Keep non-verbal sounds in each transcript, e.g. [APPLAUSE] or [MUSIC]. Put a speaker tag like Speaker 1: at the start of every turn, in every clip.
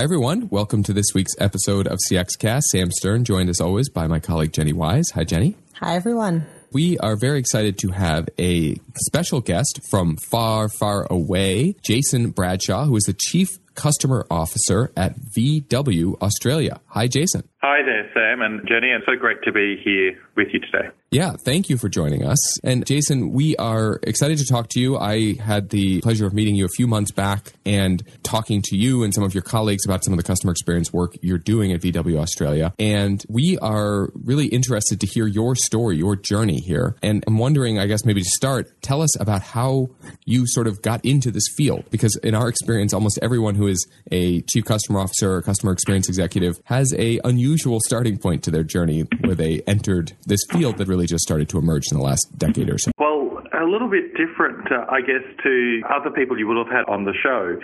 Speaker 1: Hi, everyone. Welcome to this week's episode of CXCast. Sam Stern, joined as always by my colleague Jenny Wise. Hi, Jenny.
Speaker 2: Hi, everyone.
Speaker 1: We are very excited to have a special guest from far, far away, Jason Bradshaw, who is the Chief Customer Officer at VW Australia. Hi, Jason.
Speaker 3: Hi there, Sam and Jenny, and so great to be here with you today.
Speaker 1: Yeah, thank you for joining us. And Jason, we are excited to talk to you. I had the pleasure of meeting you a few months back and talking to you and some of your colleagues about some of the customer experience work you're doing at VW Australia. And we are really interested to hear your story, your journey here. And I'm wondering, I guess maybe to start, tell us about how you sort of got into this field. Because in our experience, almost everyone who is a chief customer officer or customer experience executive has a unusual starting point to their journey where they entered this field that really really just started to emerge in the last decade or so?
Speaker 3: Well, a little bit different, uh, I guess, to other people you would have had on the show.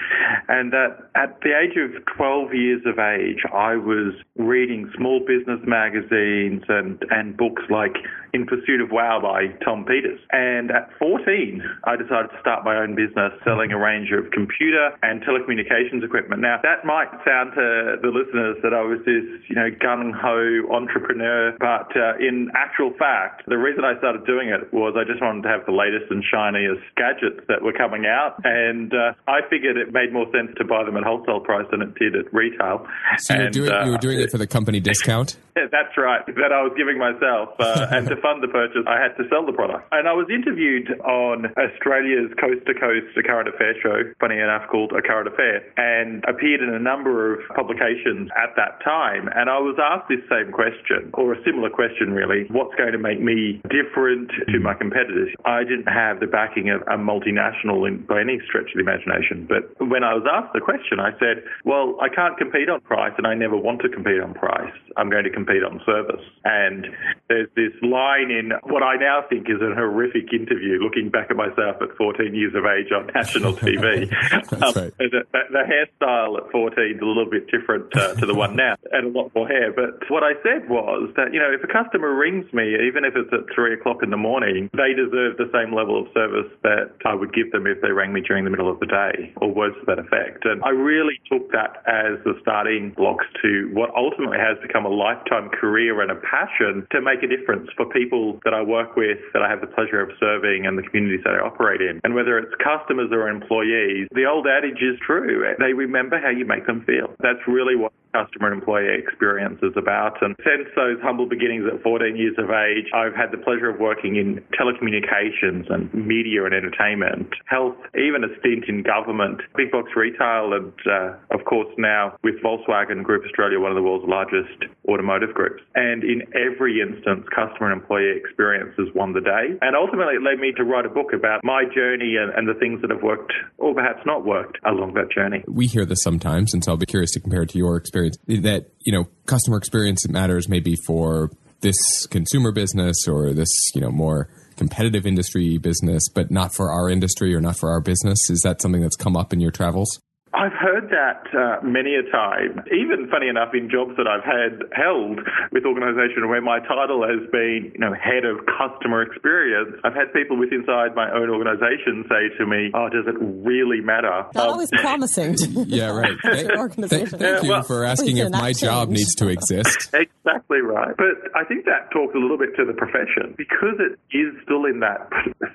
Speaker 3: And that at the age of 12 years of age, I was reading small business magazines and, and books like In Pursuit of Wow by Tom Peters. And at 14, I decided to start my own business selling a range of computer and telecommunications equipment. Now, that might sound to the listeners that I was this, you know, gung ho entrepreneur, but uh, in actual fact, the reason I started doing it was I just wanted to have the latest and shiniest gadgets that were coming out. And uh, I figured it made more sense to buy them at wholesale price than it did at retail.
Speaker 1: So you were, doing, uh, you were doing it for the company discount? [LAUGHS]
Speaker 3: Yeah, that's right. That I was giving myself. Uh, [LAUGHS] and to fund the purchase, I had to sell the product. And I was interviewed on Australia's Coast to Coast A Current Affair show, funny enough, called A Current Affair, and appeared in a number of publications at that time. And I was asked this same question, or a similar question, really. What's going to make me different to my competitors? I didn't have the backing of a multinational in, by any stretch of the imagination. But when I was asked the question, I said, well, I can't compete on price and I never want to compete on price. I'm going to compete on service. And there's this line in what I now think is a horrific interview, looking back at myself at 14 years of age on national [LAUGHS] TV.
Speaker 1: um, right.
Speaker 3: the, the, hairstyle at 14 is a little bit different uh, to the one now and a lot more hair. But what I said was that, you know, if a customer rings me, even if it's at three o'clock in the morning, they deserve the same level of service that I would give them if they rang me during the middle of the day or words to that effect. And I really took that as the starting blocks to what ultimately has become a lifetime career and a passion to make a difference for people that I work with, that I have the pleasure of serving and the communities that I operate in. And whether it's customers or employees, the old adage is true. They remember how you make them feel. That's really what customer and employee experience is about. And since those humble beginnings at 14 years of age, I've had the pleasure of working in telecommunications and media and entertainment, health, even a stint in government, big box retail, and uh, of course now with Volkswagen Group Australia, one of the world's largest automotive groups. And in every instance, customer and employee experience has won the day. And ultimately, it led me to write a book about my journey and, and the things that have worked or perhaps not worked along that journey.
Speaker 1: We hear this sometimes, and so I'll be curious to compare it to your experience. That you know, customer experience matters maybe for this consumer business or this you know more competitive industry business, but not for our industry or not for our business? Is that something that's come up in your travels?
Speaker 3: I've heard that uh, many a time. Even funny enough, in jobs that I've had held with organisations where my title has been, you know, head of customer experience, I've had people with inside my own organisation say to me, "Oh, does it really matter?"
Speaker 2: Not um, always promising. [LAUGHS]
Speaker 1: yeah, right. [LAUGHS] Thank, thank, thank you well, for asking if my job needs to exist. [LAUGHS]
Speaker 3: exactly right. But I think that talks a little bit to the profession because it is still in that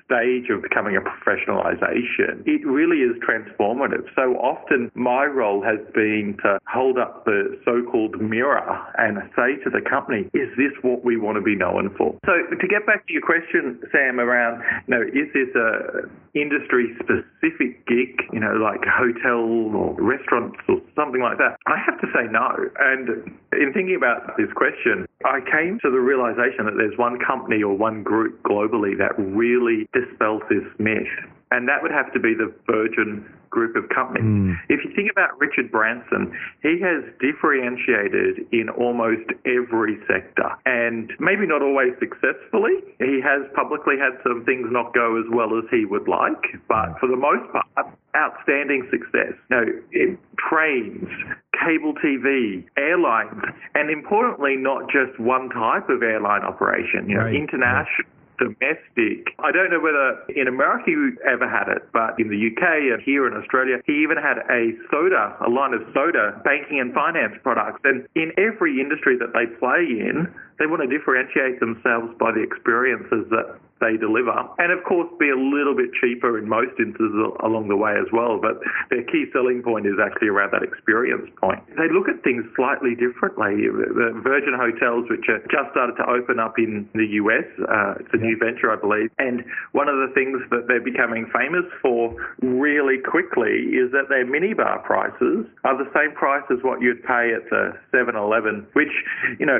Speaker 3: stage of becoming a professionalisation. It really is transformative. So often often my role has been to hold up the so-called mirror and say to the company, is this what we want to be known for? So to get back to your question, Sam, around, you know, is this a industry specific gig, you know, like hotel or restaurants or something like that? I have to say no. And in thinking about this question, I came to the realization that there's one company or one group globally that really dispels this myth and that would have to be the Virgin group of companies. Mm. If you think about Richard Branson, he has differentiated in almost every sector and maybe not always successfully. He has publicly had some things not go as well as he would like, but for the most part, outstanding success. Now, trains, cable TV, airlines, and importantly, not just one type of airline operation, you know, right. international domestic. I don't know whether in America you ever had it, but in the UK and here in Australia, he even had a soda, a line of soda, banking and finance products. And in every industry that they play in, they want to differentiate themselves by the experiences that they deliver, and of course be a little bit cheaper in most instances along the way as well. But their key selling point is actually around that experience point. They look at things slightly differently. The Virgin Hotels, which are just started to open up in the US, uh, it's a new venture, I believe. And one of the things that they're becoming famous for really quickly is that their minibar prices are the same price as what you'd pay at the 7-Eleven, which, you know,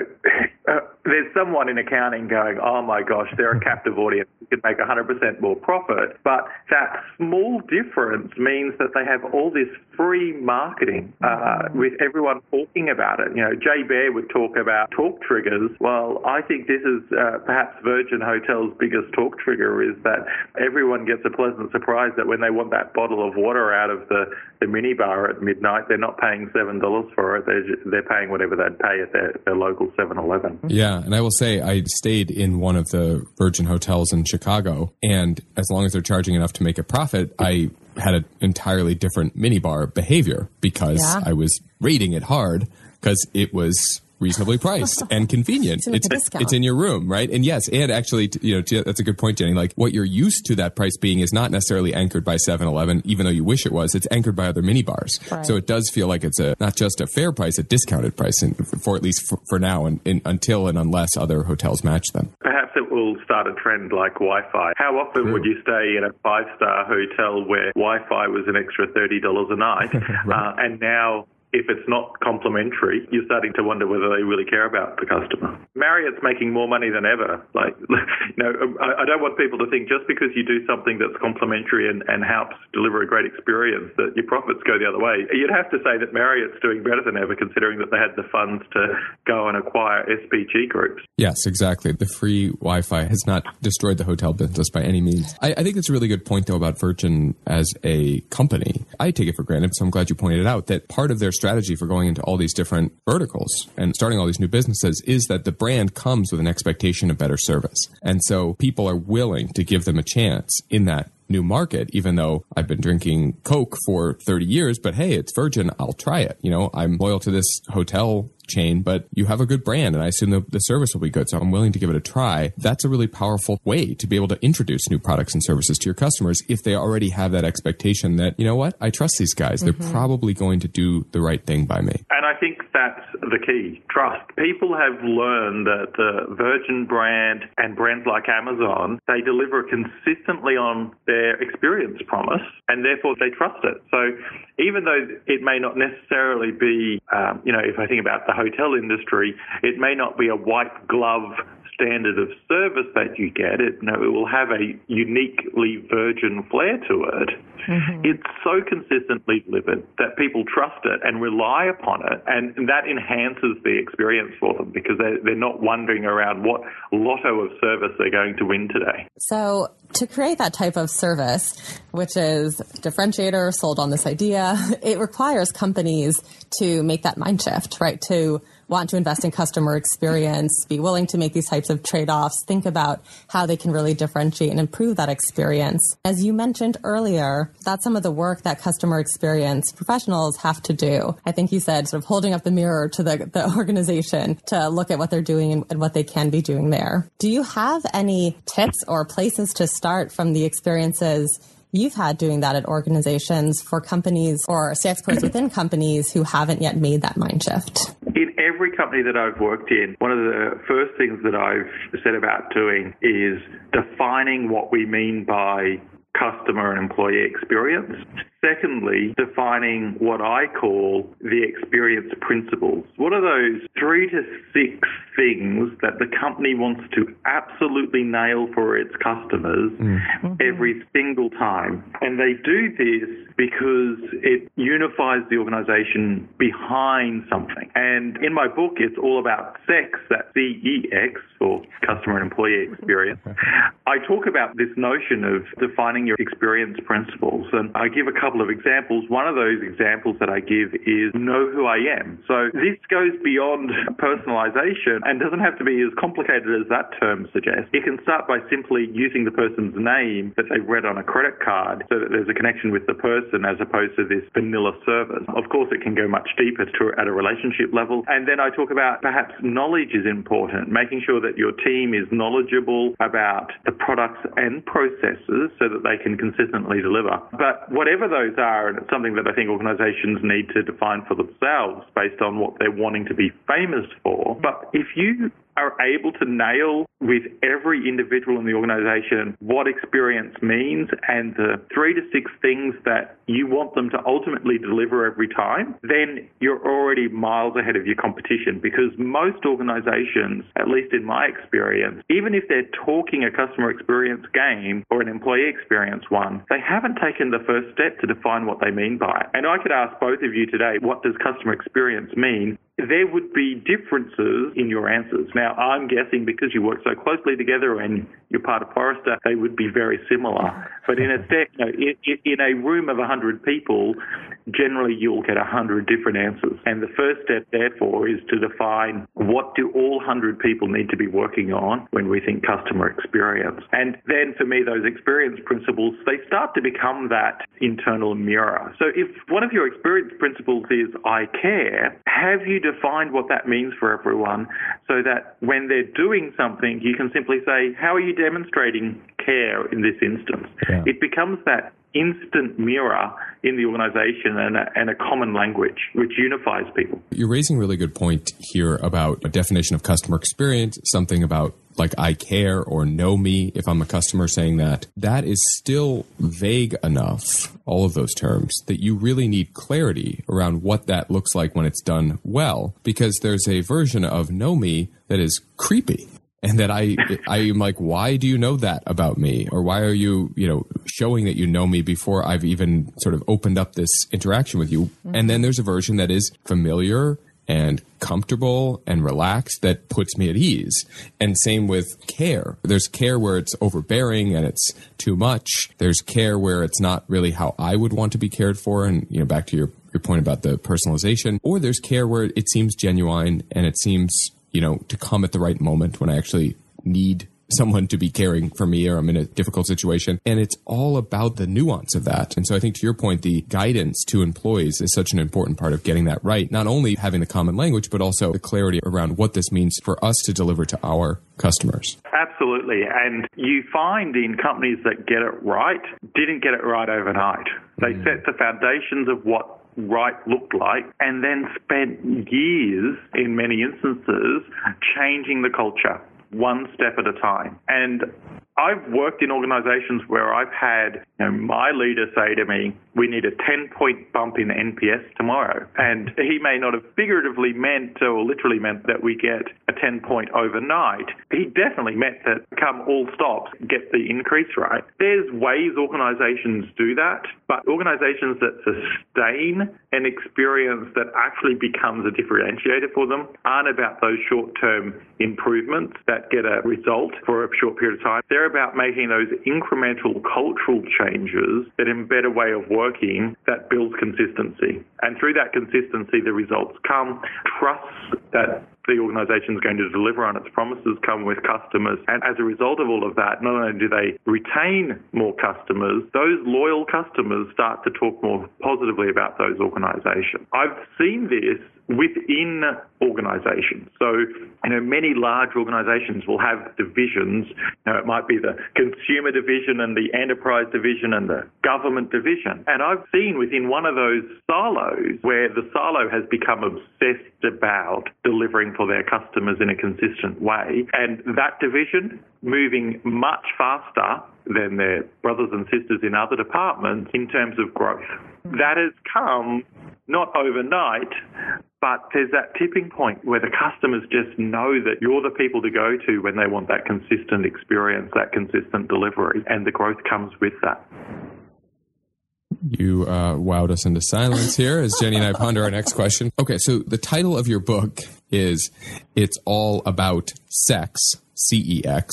Speaker 3: there's someone in accounting going, oh my gosh, they're a [LAUGHS] captive audience audience can make 100% more profit. But that small difference means that they have all this free marketing uh, with everyone talking about it. You know, Jay Baer would talk about talk triggers. Well, I think this is uh, perhaps Virgin Hotel's biggest talk trigger is that everyone gets a pleasant surprise that when they want that bottle of water out of the, the minibar at midnight, they're not paying $7 for it. They're, just, they're paying whatever they'd pay at their, their local 7 Eleven.
Speaker 1: Yeah. And I will say, I stayed in one of the Virgin Hotels in Chicago. And as long as they're charging enough to make a profit, I had an entirely different minibar behavior because yeah. I was rating it hard because it was reasonably priced [LAUGHS] and convenient.
Speaker 2: it's,
Speaker 1: it's in your room, right? And yes, and actually, you know, that's a good point, Jenny. Like what you're used to that price being is not necessarily anchored by 7-Eleven, even though you wish it was. It's anchored by other mini bars. Right. So it does feel like it's a not just a fair price, a discounted price, for at least for, for now, and, and, until and unless other hotels match them.
Speaker 3: Perhaps it will start a trend like Wi-Fi. How often True. would you stay in a five-star hotel where Wi-Fi was an extra thirty dollars a night, [LAUGHS] right. uh, and now if it's not complimentary, you're starting to wonder whether they really care about the customer. Marriott's making more money than ever. Like, [LAUGHS] you know, I, don't want people to think just because you do something that's complimentary and, and helps deliver a great experience that your profits go the other way. You'd have to say that Marriott's doing better than ever, considering that they had the funds to go and acquire SPG groups.
Speaker 1: Yes, exactly. The free Wi-Fi has not destroyed the hotel business by any means. I, I think it's a really good point, though, about Virgin as a company. I take it for granted, so I'm glad you pointed out that part of their strategy for going into all these different verticals and starting all these new businesses is that the brand comes with an expectation of better service. And so people are willing to give them a chance in that new market, even though I've been drinking Coke for 30 years, but hey, it's Virgin. I'll try it. You know, I'm loyal to this hotel chain, but you have a good brand and I assume the, the service will be good. So I'm willing to give it a try. That's a really powerful way to be able to introduce new products and services to your customers if they already have that expectation that, you know what, I trust these guys. Mm-hmm. They're probably going to do the right thing by me.
Speaker 3: And I think that's the key trust. People have learned that the Virgin brand and brands like Amazon, they deliver consistently on their experience promise and therefore they trust it. So even though it may not necessarily be, um, you know, if I think about the hotel industry, it may not be a white glove standard of service that you get. It, you know, it will have a uniquely virgin flair to it. Mm-hmm. It's so consistently delivered that people trust it and rely upon it, and that enhances the experience for them because they're, they're not wondering around what lotto of service they're going to win today.
Speaker 2: So, to create that type of service, which is differentiator sold on this idea, [LAUGHS] it requires companies to make that mind shift, right? To want to invest in customer experience, be willing to make these types of trade offs, think about how they can really differentiate and improve that experience. As you mentioned earlier, that's some of the work that customer experience professionals have to do. I think you said sort of holding up the mirror to the, the [LAUGHS] organization to look at what they're doing and, and what they can be doing there. Do you have any tips or places to start from the experiences you've had doing that at organizations for companies or salespersons within companies who haven't yet made that mind shift?
Speaker 3: In every company that I've worked in, one of the first things that I've set about doing is defining what we mean by customer and employee experience. Secondly, defining what I call the experience principles. What are those three to six things that the company wants to absolutely nail for its customers mm-hmm. every single time? And they do this because it unifies the organization behind something. And in my book, it's all about CEX, that C-E-X for customer and employee experience. I talk about this notion of defining your experience principles, and I give a couple couple of examples. One of those examples that I give is know who I am. So this goes beyond personalization and doesn't have to be as complicated as that term suggests. It can start by simply using the person's name that they've read on a credit card so that there's a connection with the person as opposed to this vanilla service. Of course, it can go much deeper to at a relationship level. And then I talk about perhaps knowledge is important, making sure that your team is knowledgeable about the products and processes so that they can consistently deliver. But whatever those are, and it's something that I think organizations need to define for themselves based on what they're wanting to be famous for. But if you are able to nail with every individual in the organization what experience means and the three to six things that you want them to ultimately deliver every time, then you're already miles ahead of your competition because most organizations, at least in my experience, even if they're talking a customer experience game or an employee experience one, they haven't taken the first step to define what they mean by it. And I could ask both of you today, what does customer experience mean? There would be differences in your answers. Now, I'm guessing because you work so closely together and you're part of Forrester, they would be very similar. But in a set, you know, in, in a room of 100 people, generally you'll get 100 different answers. And the first step, therefore, is to define what do all 100 people need to be working on when we think customer experience. And then for me, those experience principles, they start to become that internal mirror. So if one of your experience principles is I care, have you defined what that means for everyone so that when they're doing something, you can simply say, How are you demonstrating care in this instance? Yeah. It becomes that instant mirror in the organization and a, and a, common language which unifies people.
Speaker 1: You're raising a really good point here about a definition of customer experience, something about like I care or know me if I'm a customer saying that. That is still vague enough, all of those terms, that you really need clarity around what that looks like when it's done well, because there's a version of know me that is creepy and that I I am like, why do you know that about me, or why are you you know showing that you know me before I've even sort of opened up this interaction with you? Mm-hmm. And then there's a version that is familiar and comfortable and relaxed that puts me at ease. And same with care. There's care where it's overbearing and it's too much. There's care where it's not really how I would want to be cared for. And you know, back to your your point about the personalization, or there's care where it seems genuine and it seems you know, to come at the right moment when I actually need someone to be caring for me or I'm in a difficult situation. And it's all about the nuance of that. And so I think to your point, the guidance to employees is such an important part of getting that right. Not only having the common language, but also the clarity around what this means for us to deliver to our customers.
Speaker 3: Absolutely. And you find in companies that get it right, didn't get it right overnight. They mm. set the foundations of what right looked like, and then spent years, in many instances, changing the culture one step at a time. And I've worked in organizations where I've had you know, my leader say to me, we need a 10 point bump in NPS tomorrow. And he may not have figuratively meant or literally meant that we get a 10 point overnight. He definitely meant that come all stops, get the increase right. There's ways organizations do that, but organizations that sustain an experience that actually becomes a differentiator for them aren't about those short term improvements that get a result for a short period of time. They're about making those incremental cultural changes that embed a way of working that builds consistency. And through that consistency, the results come. Trust that the organisation is going to deliver on its promises come with customers. And as a result of all of that, not only do they retain more customers, those loyal customers start to talk more positively about those organisations. I've seen this within organizations. So, you know, many large organizations will have divisions. It might be the consumer division and the enterprise division and the government division. And I've seen within one of those silos where the silo has become obsessed about delivering for their customers in a consistent way. And that division moving much faster than their brothers and sisters in other departments in terms of growth. That has come not overnight, but there's that tipping point where the customers just know that you're the people to go to when they want that consistent experience, that consistent delivery, and the growth comes with that.
Speaker 1: You uh, wowed us into silence here as Jenny and I ponder our next question. Okay, so the title of your book is It's All About CEX CEX,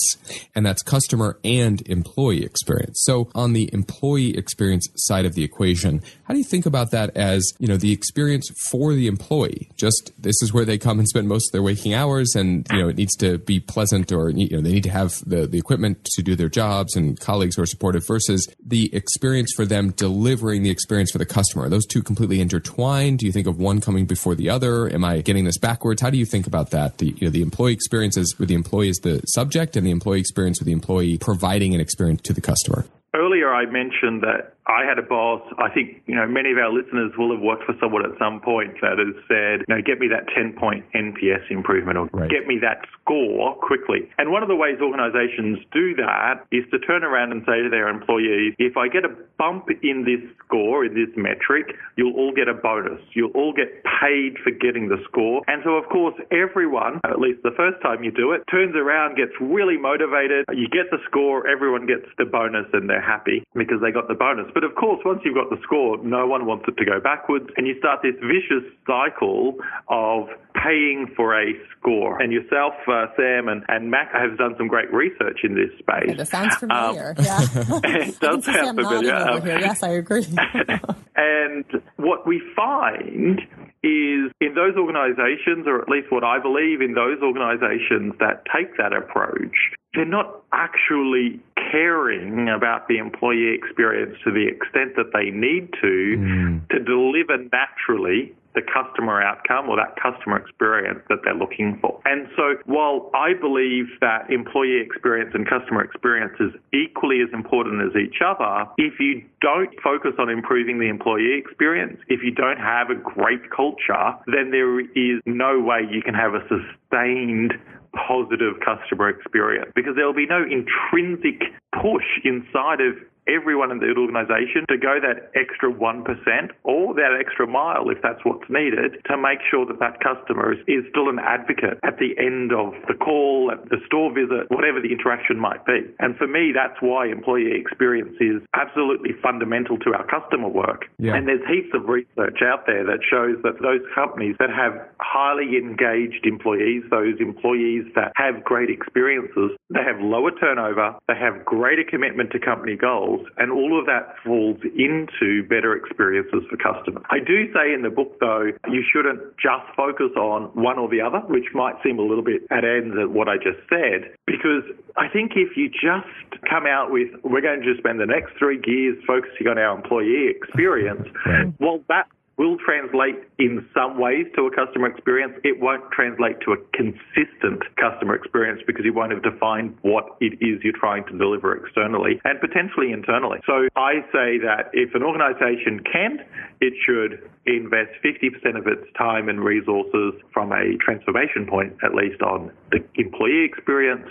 Speaker 1: and that's customer and employee experience. So on the employee experience side of the equation, how do you think about that as, you know, the experience for the employee? Just this is where they come and spend most of their waking hours and, you know, it needs to be pleasant or, you know, they need to have the, the equipment to do their jobs and colleagues who are supportive versus the experience for them delivering the experience for the customer. Are those two completely intertwined? Do you think of one coming before the other? Am I getting this backwards? How do you think about that? The, you know, the employee experiences with the employee is the subject and the employee experience with the employee providing an experience to the customer.
Speaker 3: Earlier, I mentioned that I had a boss. I think, you know, many of our listeners will have worked for someone at some point that has said, you know, get me that 10 point NPS improvement or right. get me that score quickly. And one of the ways organizations do that is to turn around and say to their employees, if I get a bump in this score, in this metric, you'll all get a bonus. You'll all get paid for getting the score. And so, of course, everyone, at least the first time you do it, turns around, gets really motivated. You get the score, everyone gets the bonus, and they're happy because they got the bonus. But of course, once you've got the score, no one wants it to go backwards, and you start this vicious cycle of paying for a score. And yourself, uh, Sam, and, and Mac have done some great research in this space.
Speaker 2: Okay, that sounds familiar. Um, yeah. [LAUGHS]
Speaker 3: it [LAUGHS] does sound familiar.
Speaker 2: Um, yes, I agree. [LAUGHS]
Speaker 3: and what we find is in those organizations, or at least what I believe in those organizations that take that approach, they're not actually caring about the employee experience to the extent that they need to mm. to deliver naturally the customer outcome or that customer experience that they're looking for. And so while I believe that employee experience and customer experience is equally as important as each other, if you don't focus on improving the employee experience, if you don't have a great culture, then there is no way you can have a sustained positive customer experience because there will be no intrinsic push inside of everyone in the organization to go that extra 1% or that extra mile if that's what's needed to make sure that that customer is still an advocate at the end of the call, at the store visit, whatever the interaction might be. And for me, that's why employee experience is absolutely fundamental to our customer work. Yeah. And there's heaps of research out there that shows that those companies that have highly engaged employees, those employees that have great experiences, they have lower turnover, they have greater commitment to company goals, and all of that falls into better experiences for customers. I do say in the book, though, you shouldn't just focus on one or the other, which might seem a little bit at ends at what I just said, because I think if you just come out with, we're going to just spend the next three years focusing on our employee experience, [LAUGHS] well, that will translate in some ways to a customer experience. It won't translate to a consistent customer experience because you won't have defined what it is you're trying to deliver externally and potentially internally. So I say that if an organization can, it should invest 50% of its time and resources from a transformation point, at least on the employee experience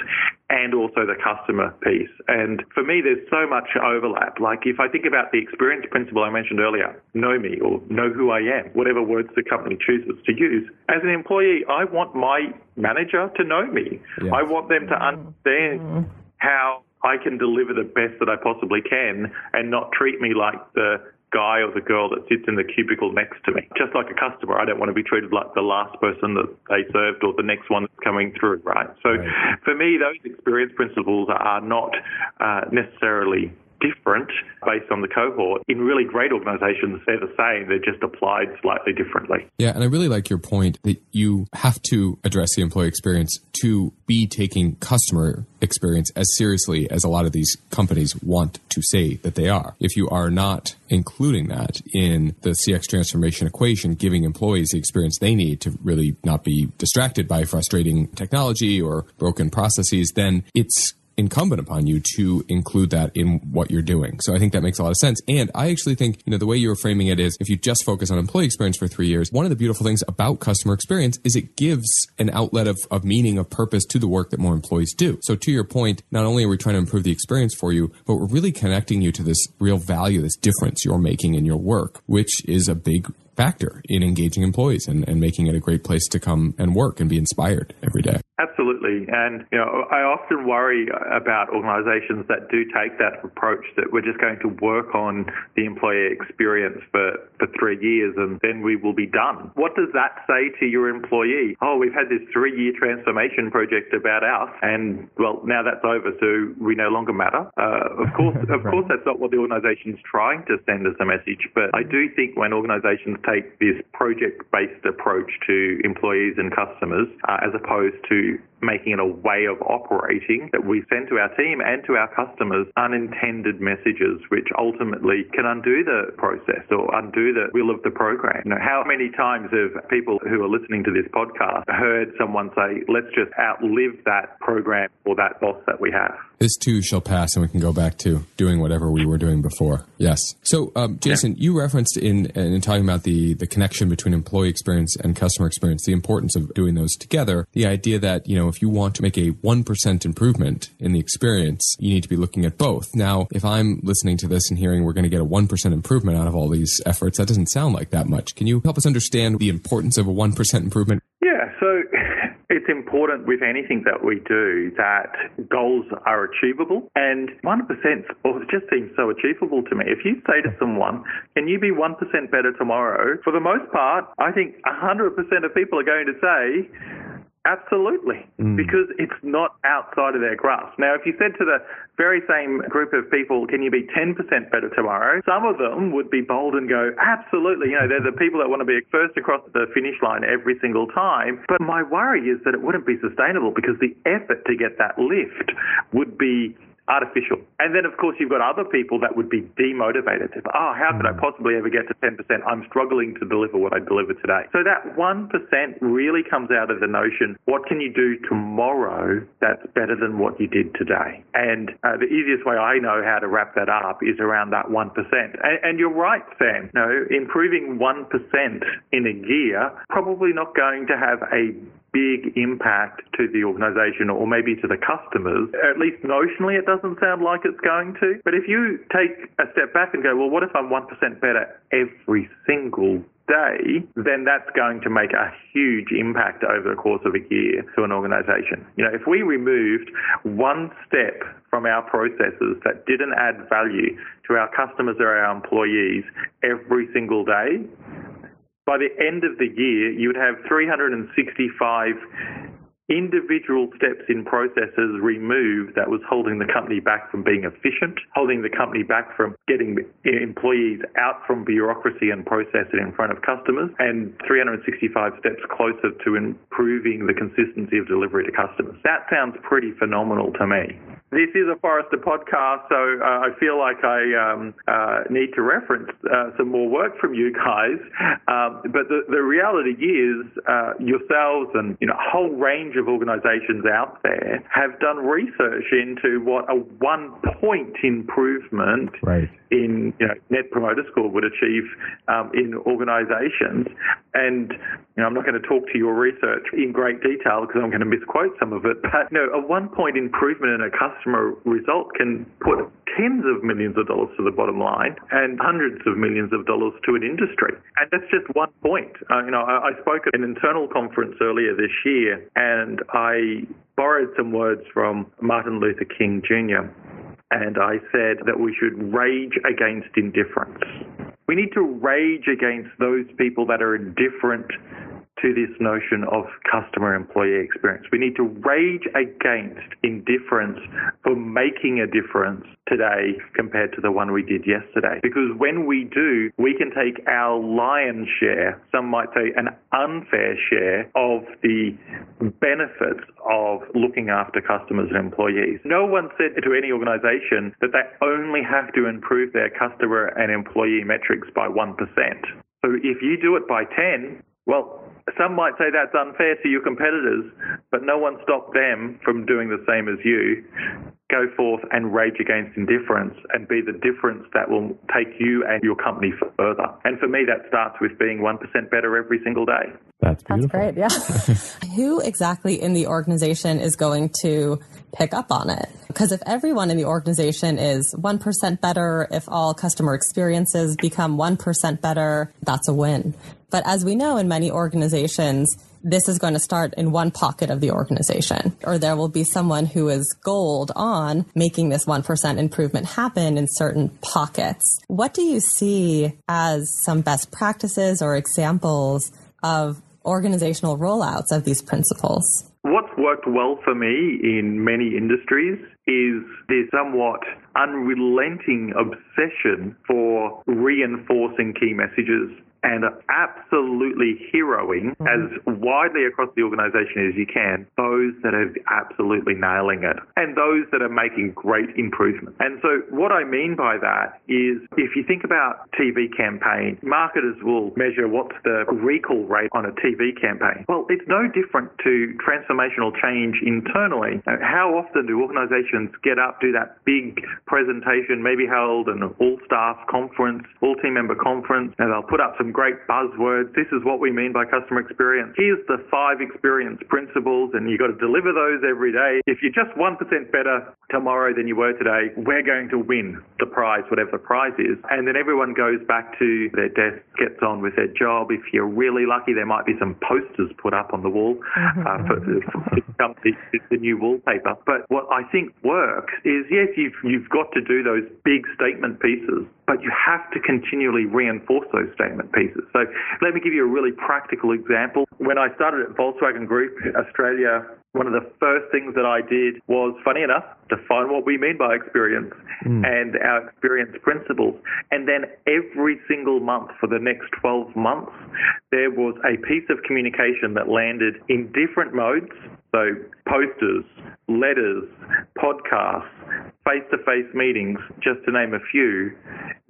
Speaker 3: and also the customer piece. And for me, there's so much overlap. Like if I think about the experience principle I mentioned earlier, know me or know who I am, whatever words the company chooses to use. As an employee, I want my manager to know me. Yeah. I want them to understand mm-hmm. how I can deliver the best that I possibly can and not treat me like the guy or the girl that sits in the cubicle next to me. Just like a customer, I don't want to be treated like the last person that they served or the next one that's coming through, right? So right. for me, those experience principles are not uh, necessarily different based on the cohort. In really great organizations, they're the same. They're just applied slightly differently.
Speaker 1: Yeah. And I really like your point that you have to address the employee experience to be taking customer experience as seriously as a lot of these companies want to say that they are. If you are not including that in the CX transformation equation, giving employees the experience they need to really not be distracted by frustrating technology or broken processes, then it's incumbent upon you to include that in what you're doing. So I think that makes a lot of sense. And I actually think, you know, the way you were framing it is if you just focus on employee experience for three years, one of the beautiful things about customer experience is it gives an outlet of, of meaning, of purpose to the work that more employees do. So to your point, not only are we trying to improve the experience for you, but we're really connecting you to this real value, this difference you're making in your work, which is a big factor in engaging employees and, and making it a great place to come and work and be inspired every day.
Speaker 3: Absolutely. And, you know, I often worry about organizations that do take that approach that we're just going to work on the employee experience for, for three years and then we will be done. What does that say to your employee? Oh, we've had this three year transformation project about us and, well, now that's over, so we no longer matter. Uh, of course, [LAUGHS] of right. course, that's not what the organisation is trying to send us a message, but I do think when organizations take this project based approach to employees and customers, uh, as opposed to making it a way of operating that we send to our team and to our customers unintended messages which ultimately can undo the process or undo the will of the program. You know, how many times have people who are listening to this podcast heard someone say, let's just outlive that program or that boss that we have?
Speaker 1: This too shall pass and we can go back to doing whatever we were doing before. Yes. So, um, Jason, yeah. you referenced in, in talking about the, the connection between employee experience and customer experience, the importance of doing those together, the idea that, you know, if you want to make a 1% improvement in the experience, you need to be looking at both. Now, if I'm listening to this and hearing we're going to get a 1% improvement out of all these efforts, that doesn't sound like that much. Can you help us understand the importance of a 1% improvement?
Speaker 3: Yeah, so [LAUGHS] it's important with anything that we do that goals are achievable. And 1% well, it just seems so achievable to me. If you say to someone, can you be 1% better tomorrow? For the most part, I think 100% of people are going to say, Absolutely, mm. because it's not outside of their grasp. Now, if you said to the very same group of people, can you be 10% better tomorrow? Some of them would be bold and go, absolutely. You know, they're the people that want to be first across the finish line every single time. But my worry is that it wouldn't be sustainable because the effort to get that lift would be artificial. And then, of course, you've got other people that would be demotivated. Oh, how could I mm. possibly ever get to 10%? I'm struggling to deliver what I deliver today. So that 1% really comes out of the notion, what can you do tomorrow that's better than what you did today? And uh, the easiest way I know how to wrap that up is around that 1%. And, and you're right, Sam. No, improving 1% in a year, probably not going to have a big impact to the organization or maybe to the customers. At least notionally, it doesn't sound like it's going to. But if you take a step back and go, well, what if I'm 1% better every single day, then that's going to make a huge impact over the course of a year to an organization. You know, if we removed one step from our processes that didn't add value to our customers or our employees every single day, by the end of the year, you would have 365 individual steps in processes removed that was holding the company back from being efficient, holding the company back from getting employees out from bureaucracy and processing in front of customers, and 365 steps closer to improving the consistency of delivery to customers. That sounds pretty phenomenal to me. This is a Forrester podcast, so uh, I feel like I um, uh, need to reference uh, some more work from you guys. Um, but the, the, reality is, uh, yourselves and you know a whole range of organisations out there have done research into what a one point improvement
Speaker 1: right.
Speaker 3: In you know, Net Promoter Score would achieve um, in organisations. And you know, I'm not going to talk to your research in great detail because I'm going to misquote some of it. [LAUGHS] But you know, a one point improvement in a customer result can put tens of millions of dollars to the bottom line and hundreds of millions of dollars to an industry. And that's just one point. Uh, you know, I, I spoke at an internal conference earlier this year and I borrowed some words from Martin Luther King Jr. And I said that we should rage against indifference. We need to rage against those people that are indifferent to this notion of customer employee experience. We need to rage against indifference for making a difference today compared to the one we did yesterday. Because when we do, we can take our lion's share, some might say an unfair share, of the benefits of looking after customers and employees. No one said to any organization that they only have to improve their customer and employee metrics by 1%. So if you do it by 10, well, some might say that's unfair to your competitors, but no one stopped them from doing the same as you. Go forth and rage against indifference and be the difference that will take you and your company further. And for me, that starts with being 1% better every single day.
Speaker 1: That's
Speaker 2: beautiful. That's great, yeah. [LAUGHS] Who exactly in the organization is going to pick up on it? Because if everyone in the organization is 1% better, if all customer experiences become 1% better, that's a win. But as we know in many organizations, this is going to start in one pocket of the organization, or there will be someone who is gold on making this 1% improvement happen in certain pockets. What do you see as some best practices or examples of organizational rollouts of these principles?
Speaker 3: What's worked well for me in many industries is the somewhat unrelenting obsession for reinforcing key messages and absolutely heroing mm-hmm. as widely across the organization as you can those that are absolutely nailing it and those that are making great improvement. And so what I mean by that is if you think about TV campaign, marketers will measure what's the recall rate on a TV campaign. Well, it's no different to transformational change internally. How often do organizations get up, do that big presentation, maybe held an all staff conference, all team member conference, and they'll put up some some great buzzwords. This is what we mean by customer experience. Here's the five experience principles, and you've got to deliver those every day. If you're just 1% better tomorrow than you were today, we're going to win the prize, whatever the prize is. And then everyone goes back to their desk, gets on with their job. If you're really lucky, there might be some posters put up on the wall [LAUGHS] uh, for, for the, the new wallpaper. But what I think works is yes, you've, you've got to do those big statement pieces, but you have to continually reinforce those statement pieces. So let me give you a really practical example. When I started at Volkswagen Group Australia, one of the first things that I did was, funny enough, define what we mean by experience mm. and our experience principles. And then every single month for the next 12 months, there was a piece of communication that landed in different modes. So posters, letters, podcasts, face to face meetings, just to name a few,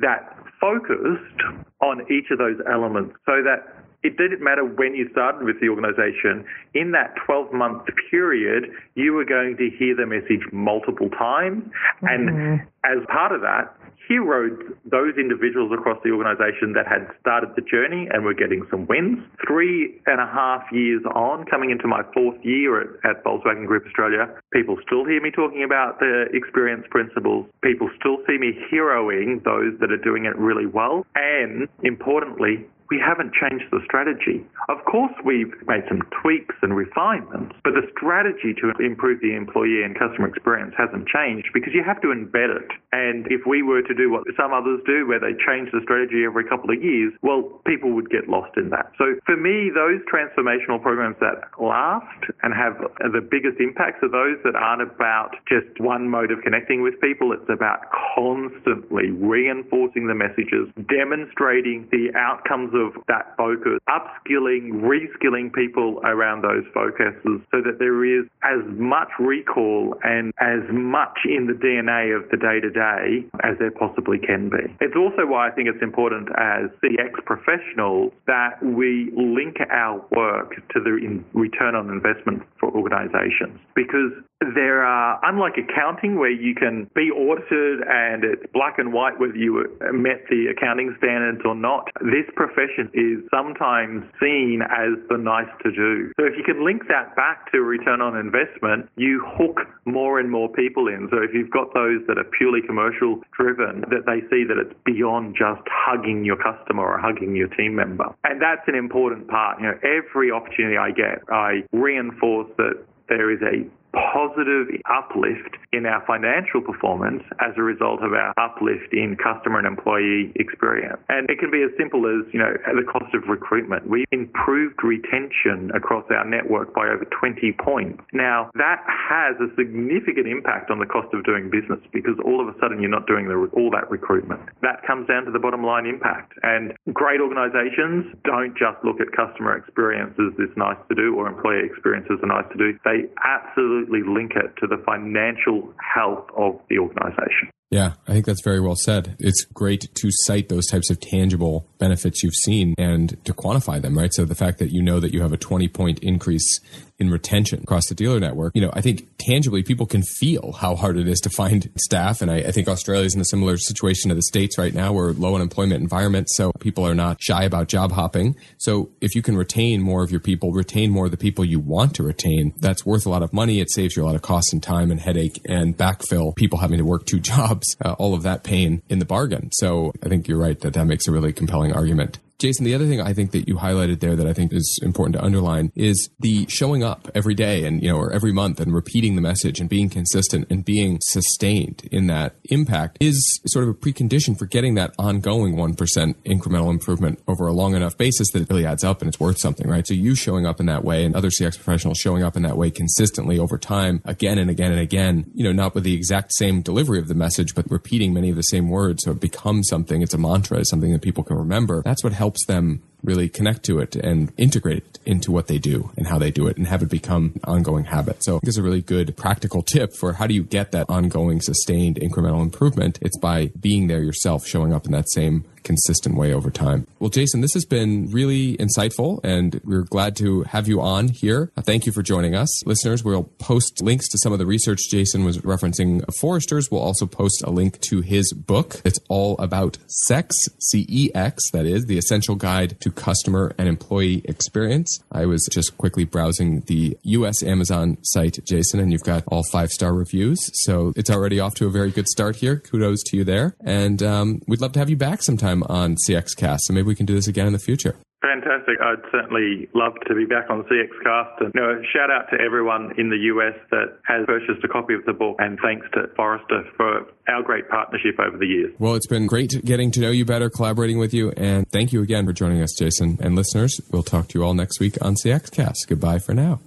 Speaker 3: that focused on each of those elements so that it didn't matter when you started with the organization. In that 12 month period, you were going to hear the message multiple times. And mm-hmm. as part of that, heroed those individuals across the organization that had started the journey and were getting some wins. Three and a half years on, coming into my fourth year at, at Volkswagen Group Australia, people still hear me talking about the experience principles. People still see me heroing those that are doing it really well. And importantly, we haven't changed the strategy. Of course, we've made some tweaks and refinements, but the strategy to improve the employee and customer experience hasn't changed because you have to embed it. And if we were to do what some others do, where they change the strategy every couple of years, well, people would get lost in that. So for me, those transformational programs that last and have the biggest impacts are those that aren't about just one mode of connecting with people. It's about constantly reinforcing the messages, demonstrating the outcomes of that focus, upskilling, reskilling people around those focuses so that there is as much recall and as much in the DNA of the day to day as there possibly can be. It's also why I think it's important as CX professionals that we link our work to the return on investment for organizations because there are, uh, unlike accounting where you can be audited and it's black and white whether you met the accounting standards or not, this profession is sometimes seen as the nice to do. So if you can link that back to return on investment, you hook more and more people in. So if you've got those that are purely commercial driven, that they see that it's beyond just hugging your customer or hugging your team member. And that's an important part. You know, every opportunity I get, I reinforce that there is a positive uplift in our financial performance as a result of our uplift in customer and employee experience. And it can be as simple as, you know, the cost of recruitment. We improved retention across our network by over 20 points. Now, that has a significant impact on the cost of doing business because all of a sudden you're not doing the, all that recruitment. That comes down to the bottom line impact. And great organizations don't just look at customer experience as this nice to do or employee experience as a nice to do. They absolutely absolutely link it to the financial health of the organization.
Speaker 1: Yeah, I think that's very well said. It's great to cite those types of tangible benefits you've seen and to quantify them, right? So the fact that you know that you have a 20 point increase in retention across the dealer network, you know, I think tangibly people can feel how hard it is to find staff. And I, I think Australia is in a similar situation to the States right now. We're low unemployment environment. So people are not shy about job hopping. So if you can retain more of your people, retain more of the people you want to retain, that's worth a lot of money. It saves you a lot of cost and time and headache and backfill people having to work two [LAUGHS] jobs, uh, all of that pain in the bargain. So I think you're right that that makes a really compelling argument. Jason, the other thing I think that you highlighted there that I think is important to underline is the showing up every day and, you know, or every month and repeating the message and being consistent and being sustained in that impact is sort of a precondition for getting that ongoing 1% incremental improvement over a long enough basis that it really adds up and it's worth something, right? So you showing up in that way and other CX professionals showing up in that way consistently over time, again and again and again, you know, not with the exact same delivery of the message, but repeating many of the same words. So it becomes something, it's a mantra, it's something that people can remember. That's what helps them really connect to it and integrate it into what they do and how they do it and have it become an ongoing habit. So it's a really good practical tip for how do you get that ongoing sustained incremental improvement? It's by being there yourself, showing up in that same consistent way over time. Well, Jason, this has been really insightful and we're glad to have you on here. Uh, thank you for joining us. Listeners, we'll post links to some of the research Jason was referencing Forrester's. We'll also post a link to his book. It's all about CEX, C-E-X, that is, the essential guide to customer and employee experience. I was just quickly browsing the US Amazon site, Jason, and you've got all five star reviews. So it's already off to a very good start here. Kudos to you there. And um, we'd love to have you back sometime on CXCast. So maybe we can do this again in the future.
Speaker 3: Fantastic. I'd certainly love to be back on CXCast. And you know, shout out to everyone in the US that has purchased a copy of the book and thanks to Forrester for our great partnership over the years.
Speaker 1: Well, it's been great getting to know you better, collaborating with you, and thank you again for joining us, Jason. And listeners, we'll talk to you all next week on CXCast. Goodbye for now.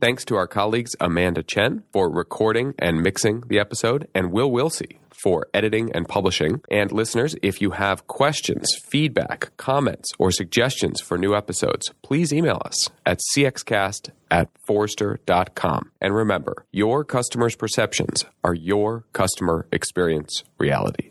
Speaker 1: Thanks to our colleagues Amanda Chen for recording and mixing the episode, and Will Wilsey for editing and publishing. And listeners, if you have questions, feedback, comments, or suggestions for new episodes, please email us at cxcast at forrester.com. And remember, your customers' perceptions are your customer experience reality.